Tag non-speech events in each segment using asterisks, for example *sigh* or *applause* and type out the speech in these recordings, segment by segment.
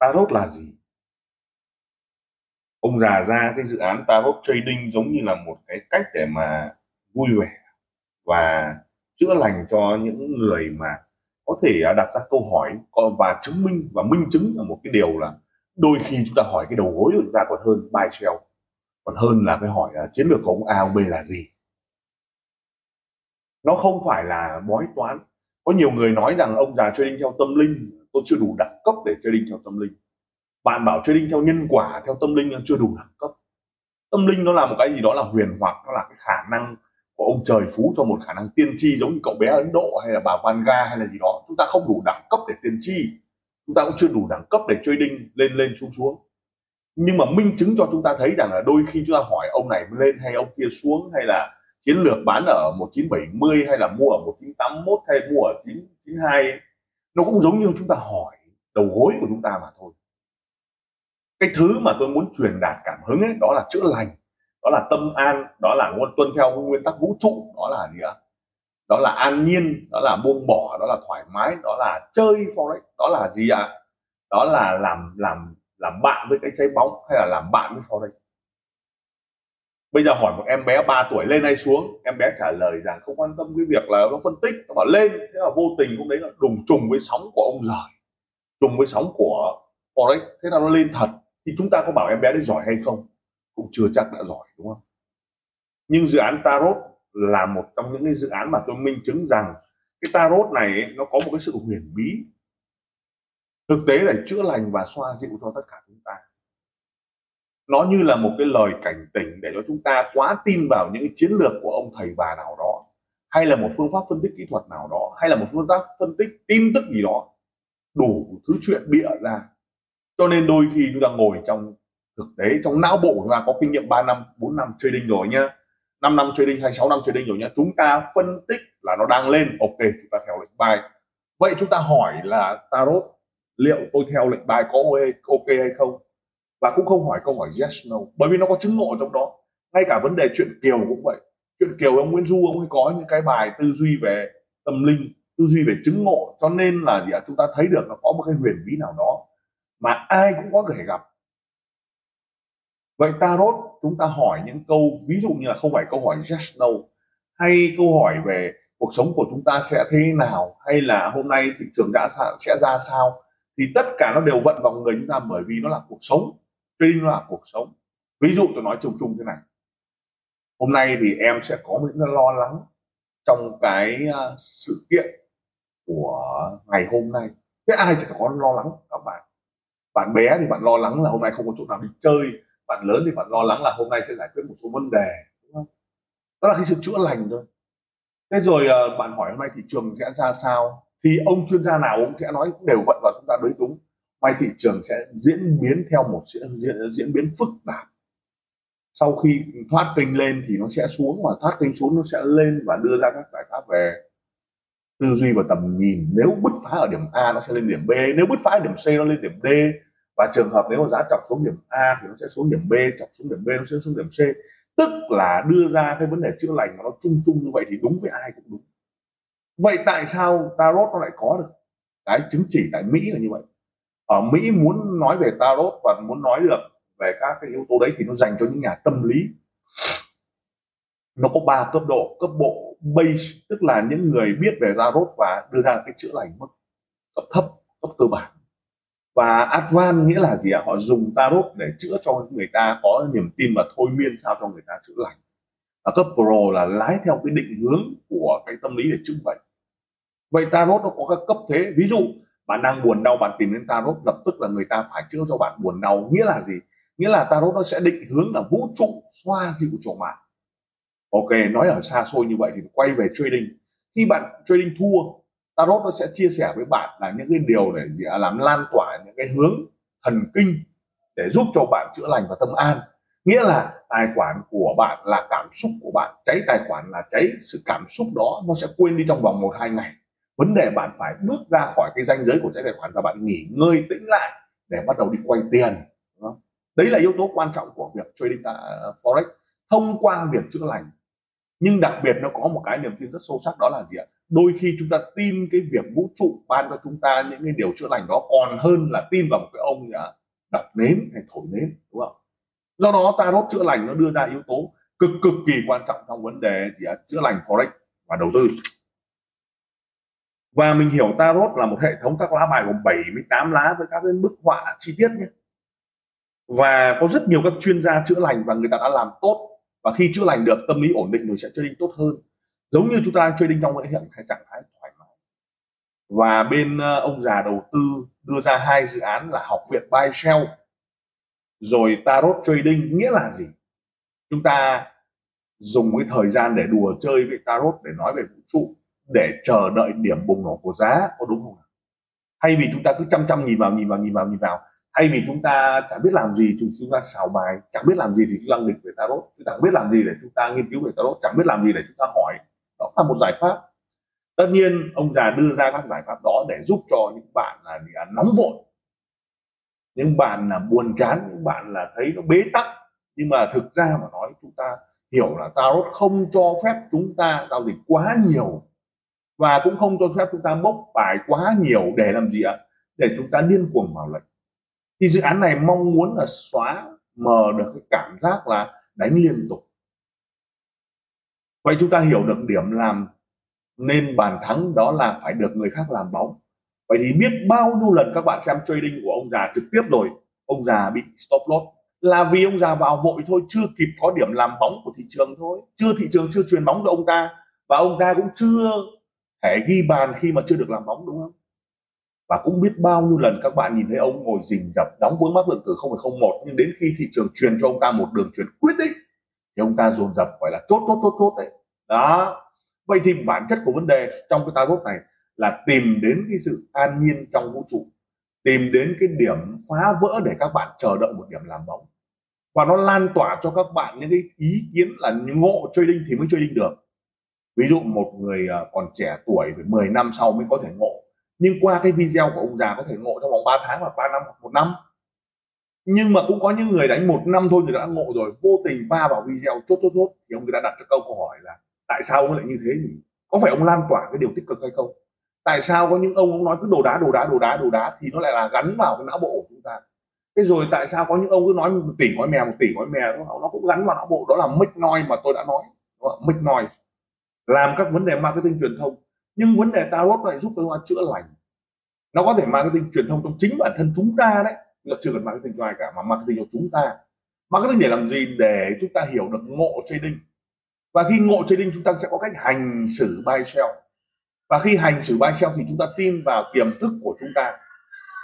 tarot là gì? Ông già ra cái dự án tarot trading giống như là một cái cách để mà vui vẻ và chữa lành cho những người mà có thể à, đặt ra câu hỏi và chứng minh và minh chứng là một cái điều là đôi khi chúng ta hỏi cái đầu gối của chúng ta còn hơn bài treo còn hơn là cái hỏi là chiến lược của ông A, ông B là gì? Nó không phải là bói toán. Có nhiều người nói rằng ông già trading theo tâm linh tôi chưa đủ đẳng cấp để trading theo tâm linh. Bạn bảo trading theo nhân quả, theo tâm linh chưa đủ đẳng cấp. Tâm linh nó là một cái gì đó là huyền hoặc, nó là cái khả năng của ông trời phú cho một khả năng tiên tri giống như cậu bé ấn độ hay là bà vanga hay là gì đó. Chúng ta không đủ đẳng cấp để tiên tri. Chúng ta cũng chưa đủ đẳng cấp để trading lên lên xuống xuống. Nhưng mà minh chứng cho chúng ta thấy rằng là đôi khi chúng ta hỏi ông này lên hay ông kia xuống hay là chiến lược bán ở 1970 hay là mua ở 1981 hay mua ở 992 nó cũng giống như chúng ta hỏi đầu gối của chúng ta mà thôi. Cái thứ mà tôi muốn truyền đạt cảm hứng ấy, đó là chữa lành, đó là tâm an, đó là tuân theo nguyên tắc vũ trụ, đó là gì ạ? Đó là an nhiên, đó là buông bỏ, đó là thoải mái, đó là chơi forex, đó là gì ạ? Đó là làm làm làm bạn với cái trái bóng hay là làm bạn với forex bây giờ hỏi một em bé 3 tuổi lên hay xuống em bé trả lời rằng không quan tâm cái việc là nó phân tích nó bảo lên. Thế là vô tình cũng đấy là đùng trùng với sóng của ông giỏi trùng với sóng của forex. Thế là nó lên thật. Thì chúng ta có bảo em bé đấy giỏi hay không? Cũng chưa chắc đã giỏi đúng không? Nhưng dự án tarot là một trong những cái dự án mà tôi minh chứng rằng cái tarot này ấy, nó có một cái sự huyền bí. Thực tế để chữa lành và xoa dịu cho tất cả chúng ta nó như là một cái lời cảnh tỉnh để cho chúng ta quá tin vào những chiến lược của ông thầy bà nào đó, hay là một phương pháp phân tích kỹ thuật nào đó, hay là một phương pháp phân tích tin tức gì đó, đủ thứ chuyện bịa ra. Cho nên đôi khi chúng ta ngồi trong thực tế, trong não bộ của chúng ta, có kinh nghiệm 3 năm 4 năm trading rồi nhá 5 năm trading hay 6 năm trading rồi nhá, chúng ta phân tích là nó đang lên. Ok, chúng ta theo lệnh bài. Vậy chúng ta hỏi là tarot, liệu tôi theo lệnh bài có ok hay không? Và cũng không hỏi câu hỏi yes, no. Bởi vì nó có chứng ngộ trong đó. Ngay cả vấn đề chuyện kiều cũng vậy. Chuyện kiều ông Nguyễn Du, ông ấy có những cái bài tư duy về tâm linh, tư duy về chứng ngộ. Cho nên là gì ạ? Chúng ta thấy được nó có một cái huyền bí nào đó mà ai cũng có thể gặp. Vậy tarot, chúng ta hỏi những câu, ví dụ như là không phải câu hỏi yes, no, hay câu hỏi về cuộc sống của chúng ta sẽ thế nào, hay là hôm nay thị trường đã sẽ ra sao, thì tất cả nó đều vận vào người chúng ta bởi vì nó là cuộc sống trading loạn cuộc sống. Ví dụ tôi nói chung chung thế này. Hôm nay thì em sẽ có những lo lắng trong cái à, sự kiện của ngày hôm nay. Thế ai chẳng có lo lắng các bạn. Bạn bé thì bạn lo lắng là hôm nay không có chỗ nào đi chơi. Bạn lớn thì bạn lo lắng là hôm nay sẽ giải quyết một số vấn đề, đúng không? Đó là cái sự chữa lành thôi. Thế rồi à, bạn hỏi hôm nay thị trường sẽ ra sao? Thì ông chuyên gia nào cũng sẽ nói, đều vận vào chúng ta đối đúng may thị trường sẽ diễn biến theo một diễn, diễn diễn biến phức tạp. Sau khi thoát kênh lên thì nó sẽ xuống và thoát kênh xuống nó sẽ lên và đưa ra các giải pháp về tư duy và tầm nhìn. Nếu bứt phá ở điểm A nó sẽ lên điểm B. Nếu bứt phá ở điểm C nó lên điểm D. Và trường hợp nếu mà giá chọc xuống điểm A thì nó sẽ xuống điểm B chọc xuống điểm B nó sẽ xuống điểm C. Tức là đưa ra cái vấn đề chữa lành mà nó chung chung như vậy thì đúng với ai cũng đúng. Vậy tại sao tarot nó lại có được? Cái chứng chỉ tại Mỹ là như vậy ở Mỹ muốn nói về tarot và muốn nói được về các cái yếu tố đấy thì nó dành cho những nhà tâm lý. Nó có ba cấp độ. Cấp bộ base, tức là những người biết về tarot và đưa ra cái chữa lành mức cấp thấp, cấp cơ bản. Và advan nghĩa là gì ạ? Họ dùng tarot để chữa cho người ta có niềm tin và thôi miên sao cho người ta chữa lành. Và cấp pro là lái theo cái định hướng của cái tâm lý để chữa bệnh. Vậy tarot nó có các cấp thế. Ví dụ bạn đang buồn đau, bạn tìm đến tarot, lập tức là người ta phải chữa cho bạn buồn đau. Nghĩa là gì? Nghĩa là tarot nó sẽ định hướng là vũ trụ xoa dịu cho bạn. Ok, nói ở xa xôi như vậy thì quay về trading. Khi bạn trading thua, tarot nó sẽ chia sẻ với bạn là những cái điều để gì làm lan tỏa những cái hướng thần kinh để giúp cho bạn chữa lành và tâm an. Nghĩa là tài khoản của bạn là cảm xúc của bạn. Cháy tài khoản là cháy sự cảm xúc đó, nó sẽ quên đi trong vòng một hai ngày vấn đề bạn phải bước ra khỏi cái ranh giới của trái tài khoản và bạn nghỉ ngơi tĩnh lại để bắt đầu đi quay tiền đấy là yếu tố quan trọng của việc trading à, forex thông qua việc chữa lành. Nhưng đặc biệt nó có một cái niềm tin rất sâu sắc, đó là gì ạ? Đôi khi chúng ta tin cái việc vũ trụ ban cho chúng ta những cái điều chữa lành đó còn hơn là tin vào một cái ông à, gì ạ nến hay thổi nến, đúng không? Do đó tarot chữa lành nó đưa ra yếu tố cực cực kỳ quan trọng trong vấn đề gì ạ? Chữa lành forex và đầu tư và mình hiểu tarot là một hệ thống các lá bài gồm 78 lá với các cái bức họa chi tiết nhé. Và có rất nhiều các chuyên gia chữa lành và người ta đã làm tốt. Và khi chữa lành được, tâm lý ổn định rồi sẽ trading tốt hơn. Giống như chúng ta đang trading trong hiện trạng thái thoải mái. Và bên ờ, ông già đầu tư đưa ra hai dự án là học viện buy sell rồi tarot trading, nghĩa là gì? Chúng ta dùng cái thời gian để đùa chơi với tarot để nói về vũ trụ để chờ đợi điểm bùng nổ của giá có đúng không thay vì chúng ta cứ chăm chăm nhìn vào nhìn vào nhìn vào nhìn vào thay vì chúng ta chẳng biết làm gì thì chúng ta xào bài chẳng biết làm gì thì chúng ta nghịch về tarot chúng ta biết làm gì để chúng ta nghiên cứu về tarot chẳng biết làm gì để chúng ta hỏi. Đó là một giải pháp. Tất nhiên ông già đưa ra các giải pháp đó để giúp cho những bạn là, là nóng vội. Những bạn là buồn chán những bạn là thấy nó bế tắc. Nhưng mà thực ra mà nói chúng ta hiểu là tarot không cho phép chúng ta giao dịch quá nhiều và cũng không cho phép chúng ta bốc bài quá nhiều để làm gì ạ? Để chúng ta điên cuồng vào lệnh. Thì dự án này mong muốn là xóa mờ được cái cảm giác là đánh liên tục. Vậy chúng ta hiểu được điểm làm nên bàn thắng đó là phải được người khác làm bóng. Vậy thì biết bao nhiêu lần các bạn xem trading của ông già trực tiếp rồi, ông già bị stop loss là vì ông già vào vội thôi, chưa kịp có điểm làm bóng của thị trường thôi. Chưa, thị trường chưa truyền bóng cho ông ta và ông ta cũng chưa thể ghi bàn khi mà chưa được làm bóng đúng không? Và cũng biết bao nhiêu lần các bạn nhìn thấy ông ngồi rình rập đóng vướng mắc lượng từ 0,01 nhưng đến khi thị trường truyền cho ông ta một đường truyền quyết định thì ông ta dồn dập gọi là chốt chốt chốt chốt đấy. Đó. Vậy thì bản chất của vấn đề trong cái tarot này là tìm đến cái sự an nhiên trong vũ trụ tìm đến cái điểm phá vỡ để các bạn chờ đợi một điểm làm bóng. Và nó lan tỏa cho các bạn những cái ý kiến là ngộ trading thì mới trading được ví dụ một người ờ, còn trẻ tuổi 10 năm sau mới có thể ngộ. Nhưng qua cái video của ông già có thể ngộ trong vòng 3 tháng hoặc 3 năm hoặc một năm. Nhưng mà cũng có những người đánh một năm thôi thì đã ngộ rồi, vô tình va vào video, chốt chốt chốt, thì ông đã đặt cho câu câu hỏi là, tại sao ông lại như thế nhỉ? Có phải ông lan tỏa cái điều tích cực hay không? Tại sao có những ông ông nói cứ đồ đá đồ đá đồ đá đồ đá thì nó lại là gắn vào cái não bộ của chúng ta? Thế rồi tại sao có những ông cứ nói một tỷ gói mè, một tỷ gói mè, nó cũng gắn vào não bộ. Đó là mic noise mà tôi đã nói. Mic noise làm các vấn đề marketing truyền thông, nhưng vấn đề tarot lại giúp tôi chữa lành. Nó có thể marketing truyền thông trong chính bản thân chúng ta đấy là chưa cần marketing cho ai cả, mà marketing cho chúng ta. Marketing để làm gì? Để chúng ta hiểu được ngộ trading. Và khi ngộ trading, chúng ta sẽ có cách hành xử buy sell. Và khi hành xử buy sell thì chúng ta tin vào tiềm thức của chúng ta.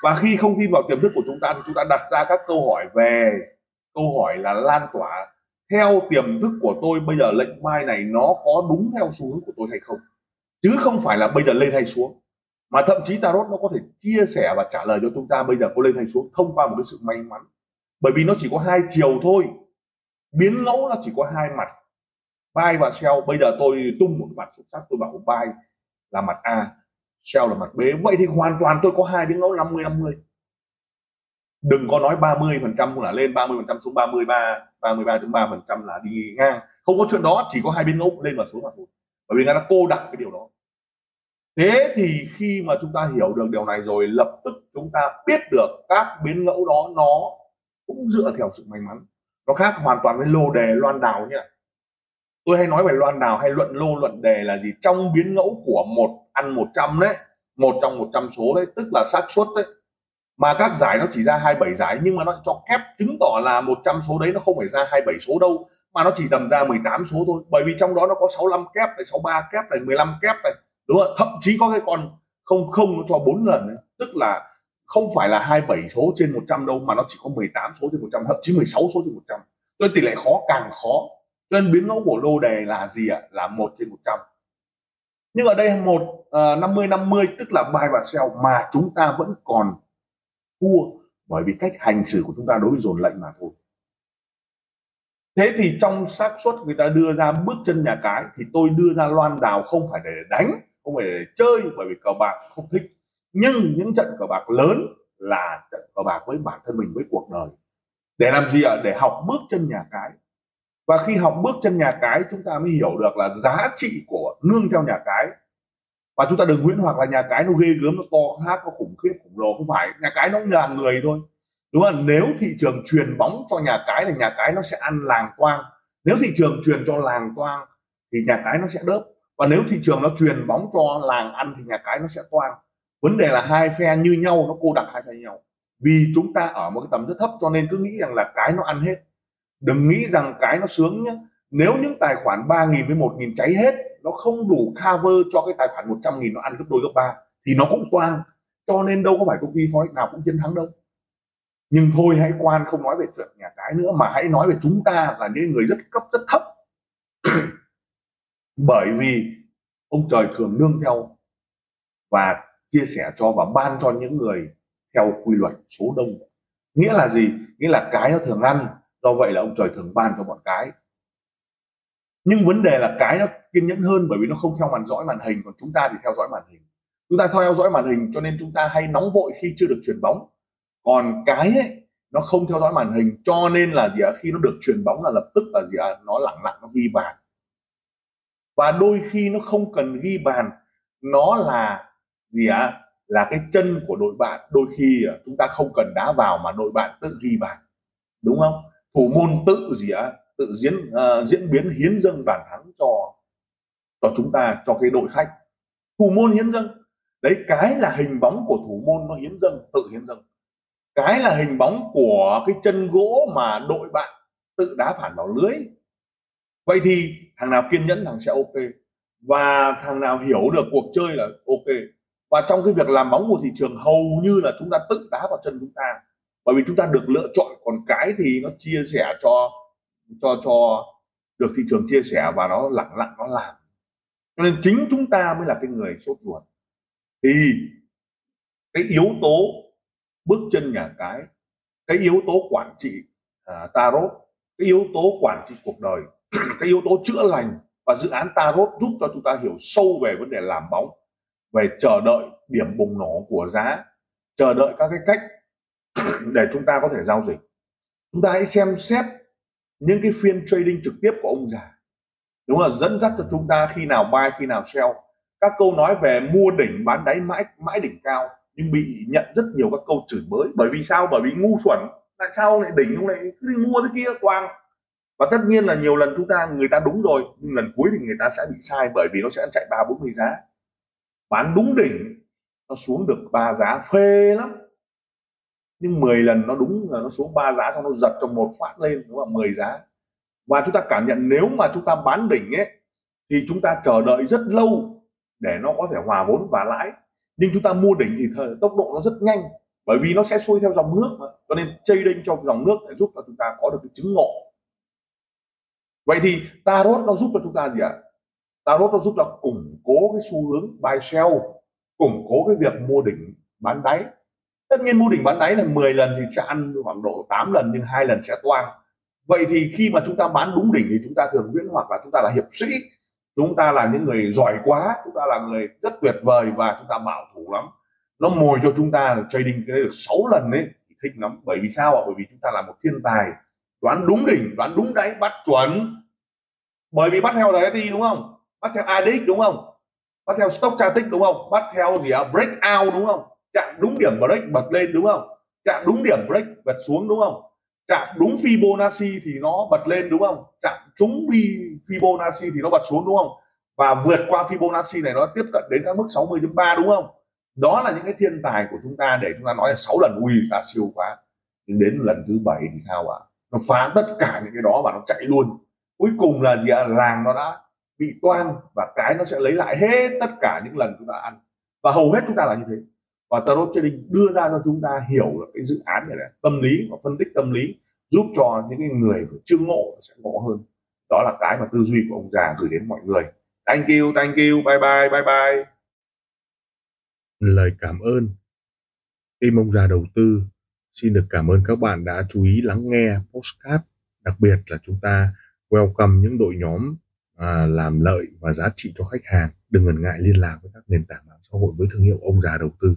Và khi không tin vào tiềm thức của chúng ta thì chúng ta đặt ra các câu hỏi về, câu hỏi là lan tỏa theo tiềm thức của tôi, bây giờ lệnh buy này nó có đúng theo xu hướng của tôi hay không? Chứ không phải là bây giờ lên hay xuống. Mà thậm chí tarot nó có thể chia sẻ và trả lời cho chúng ta bây giờ có lên hay xuống thông qua một cái sự may mắn. Bởi vì nó chỉ có hai chiều thôi. Biến ngẫu nó chỉ có hai mặt. Buy và sell. Bây giờ tôi tung một mặt xuất sắc tôi bảo buy là mặt A, sell là mặt B. Vậy thì hoàn toàn tôi có hai biến ngẫu 50 50 đừng có nói 30 phần trăm là lên 30 phần trăm xuống 33 33.3 phần trăm là đi ngang. Không có chuyện đó, chỉ có hai biến ngẫu lên và xuống mà thôi bởi vì người ta cô đặc cái điều đó. Thế thì khi mà chúng ta hiểu được điều này rồi, lập tức chúng ta biết được các biến ngẫu đó nó cũng dựa theo sự may mắn. Nó khác hoàn toàn với lô đề loan đào nhá. Tôi hay nói về loan đào hay luận lô luận đề là gì? Trong biến ngẫu của một ăn 100 đấy, một trong 100 số đấy, tức là xác suất đấy mà các giải nó chỉ ra 27 giải nhưng mà nó cho kép chứng tỏ là 100 số đấy nó không phải ra 27 số đâu mà nó chỉ tầm ra 18 số thôi. Bởi vì trong đó nó có 65 kép này 63 kép này 15 kép này đúng không thậm chí có cái con không không nó cho bốn lần ấy. tức là không phải là 27 số trên 100 đâu mà nó chỉ có 18 số trên 100 thậm chí 16 số trên 100 cho nên tỷ lệ khó càng khó. Cho nên biến mẫu của lô đề là gì ạ? À? là một trên 100 nhưng ở đây một uh, 50 50 tức là buy và sell mà chúng ta vẫn còn thua bởi vì cách hành xử của chúng ta đối với dồn lệnh mà thôi. Thế thì trong xác suất người ta đưa ra bước chân nhà cái, thì tôi đưa ra loan đào không phải để đánh, không phải để chơi, bởi vì cờ bạc không thích. Nhưng những trận cờ bạc lớn là trận cờ bạc với bản thân mình, với cuộc đời. Để làm gì ạ? Để học bước chân nhà cái. Và khi học bước chân nhà cái, chúng ta mới hiểu được là giá trị của nương theo nhà cái và chúng ta đừng huyễn hoặc là nhà cái nó ghê gớm, nó to khác, nó khủng khiếp khủng lồ, không phải. Nhà cái nó là người thôi. Đúng không? Nếu thị trường truyền bóng cho nhà cái thì nhà cái nó sẽ ăn làng toang nếu thị trường truyền cho làng toang thì nhà cái nó sẽ đớp. Và nếu thị trường nó truyền bóng cho làng ăn thì nhà cái nó sẽ toang vấn đề là hai phe như nhau, nó cô đặc hai phe như nhau. Vì chúng ta ở một cái tầm rất thấp cho nên cứ nghĩ rằng là cái nó ăn hết. Đừng nghĩ rằng cái nó sướng nhé nếu những tài khoản 3.000 với 1.000 cháy hết nó không đủ cover cho cái tài khoản 100.000 nó ăn gấp đôi gấp ba. Thì nó cũng toang. Cho nên đâu có phải công ty forex nào cũng chiến thắng đâu. Nhưng thôi hãy quan không nói về chuyện nhà cái nữa, mà hãy nói về chúng ta là những người rất cấp, rất thấp. *clears throat* Bởi vì ông trời thường nương theo và chia sẻ cho và ban cho những người theo quy luật số đông. Nghĩa là gì? Nghĩa là cái nó thường ăn. Do vậy là ông trời thường ban cho bọn cái nhưng vấn đề là cái nó kiên nhẫn hơn bởi vì nó không theo màn dõi màn hình, còn chúng ta thì theo dõi màn hình. Chúng ta theo dõi màn hình cho nên chúng ta hay nóng vội khi chưa được truyền bóng. Còn cái ấy, nó không theo dõi màn hình cho nên là gì ạ? Khi nó được truyền bóng là lập tức là gì ạ? Nó lặng lặng, nó ghi bàn. Và đôi khi nó không cần ghi bàn, nó là gì ạ? Là cái chân của đội bạn. Đôi khi chúng ta không cần đá vào mà đội bạn tự ghi bàn. Đúng không? Thủ môn tự gì ạ? Tự diễn uh, diễn biến hiến dâng bàn thắng cho cho chúng ta cho cái đội khách. Thủ môn hiến dâng. Đấy cái là hình bóng của thủ môn nó hiến dâng tự hiến dâng. Cái là hình bóng của cái chân gỗ mà đội bạn tự đá phản vào lưới. Vậy thì thằng nào kiên nhẫn thằng sẽ ok. Và thằng nào hiểu được cuộc chơi là ok. Và trong cái việc làm bóng của thị trường hầu như là chúng ta tự đá vào chân chúng ta. Bởi vì chúng ta được lựa chọn. Còn cái thì nó chia sẻ cho cho cho được thị trường chia sẻ và nó lặng lặng nó làm. Cho nên chính chúng ta mới là cái người sốt ruột. Thì cái yếu tố bước chân nhà cái cái yếu tố quản trị à, tarot cái yếu tố quản trị cuộc đời *clears throat* cái yếu tố chữa lành và dự án tarot giúp cho chúng ta hiểu sâu về vấn đề làm bóng về chờ đợi điểm bùng nổ của giá chờ đợi các cái cách *clears throat* để chúng ta có thể giao dịch. Chúng ta hãy xem xét những cái phiên trading trực tiếp của ông già, đúng là dẫn dắt cho chúng ta khi nào buy, khi nào sell. Các câu nói về mua đỉnh, bán đáy mãi mãi đỉnh cao, nhưng bị nhận rất nhiều các câu chửi bới. Bởi vì sao? Bởi vì ngu xuẩn. Tại sao lại đỉnh không lại cứ đi mua thế kia, toàn? Và tất nhiên là nhiều lần chúng ta, người ta đúng rồi, nhưng lần cuối thì người ta sẽ bị sai bởi vì nó sẽ chạy ba bốn mươi giá. Bán đúng đỉnh, nó xuống được ba giá phê lắm nhưng 10 lần nó đúng là nó xuống ba giá xong nó giật trong một phát lên đúng không? 10 giá. Và chúng ta cảm nhận nếu mà chúng ta bán đỉnh ấy thì chúng ta chờ đợi rất lâu để nó có thể hòa vốn và lãi. Nhưng chúng ta mua đỉnh thì thời, tốc độ nó rất nhanh bởi vì nó sẽ xuôi theo dòng nước mà. Cho nên trading cho dòng nước để giúp cho chúng ta có được cái chứng ngộ. Vậy thì tarot nó giúp cho chúng ta gì ạ? À? tarot nó giúp là củng cố cái xu hướng buy sell củng cố cái việc mua đỉnh bán đáy tất nhiên mua đỉnh bán đáy là 10 lần thì sẽ ăn khoảng độ 8 lần, nhưng hai lần sẽ toang. Vậy thì khi mà chúng ta bán đúng đỉnh thì chúng ta thường nguyễn hoặc là chúng ta là hiệp sĩ. Chúng ta là những người giỏi quá, chúng ta là người rất tuyệt vời và chúng ta bảo thủ lắm. Nó mồi cho chúng ta là trading cái đấy được 6 lần đấy thích lắm. Bởi vì sao ạ? Bởi vì chúng ta là một thiên tài, đoán đúng đỉnh, đoán đúng đáy, bắt chuẩn. Bởi vì bắt theo đấy đi đúng không? Bắt theo ADX đúng không? Bắt theo stock static đúng không? Bắt theo gì ạ? Breakout, đúng không? Chạm đúng điểm break bật lên đúng không? Chạm đúng điểm break bật xuống đúng không? Chạm đúng Fibonacci thì nó bật lên đúng không? Chạm trúng Fibonacci thì nó bật xuống đúng không? Và vượt qua Fibonacci này nó tiếp cận đến các mức 60.3 đúng không? Đó là những cái thiên tài của chúng ta để chúng ta nói là 6 lần, ui, ta siêu quá. Nhưng đến lần thứ bảy thì sao ạ? Nó phá tất cả những cái đó và nó chạy luôn. Cuối cùng là gì à? làng nó đã bị toan và cái nó sẽ lấy lại hết tất cả những lần chúng ta ăn. Và hầu hết chúng ta là như thế và tarot trading đưa ra cho chúng ta hiểu được cái dự án này là tâm lý và phân tích tâm lý giúp cho những cái người chưa ngộ sẽ ngộ hơn. Đó là cái mà tư duy của ông già gửi đến mọi người. Thank you thank you bye bye bye bye. Lời cảm ơn. Tim ông già đầu tư xin được cảm ơn các bạn đã chú ý lắng nghe postcard đặc biệt là chúng ta welcome những đội nhóm à, làm lợi và giá trị cho khách hàng. Đừng ngần ngại liên lạc với các nền tảng mạng xã hội với thương hiệu ông già đầu tư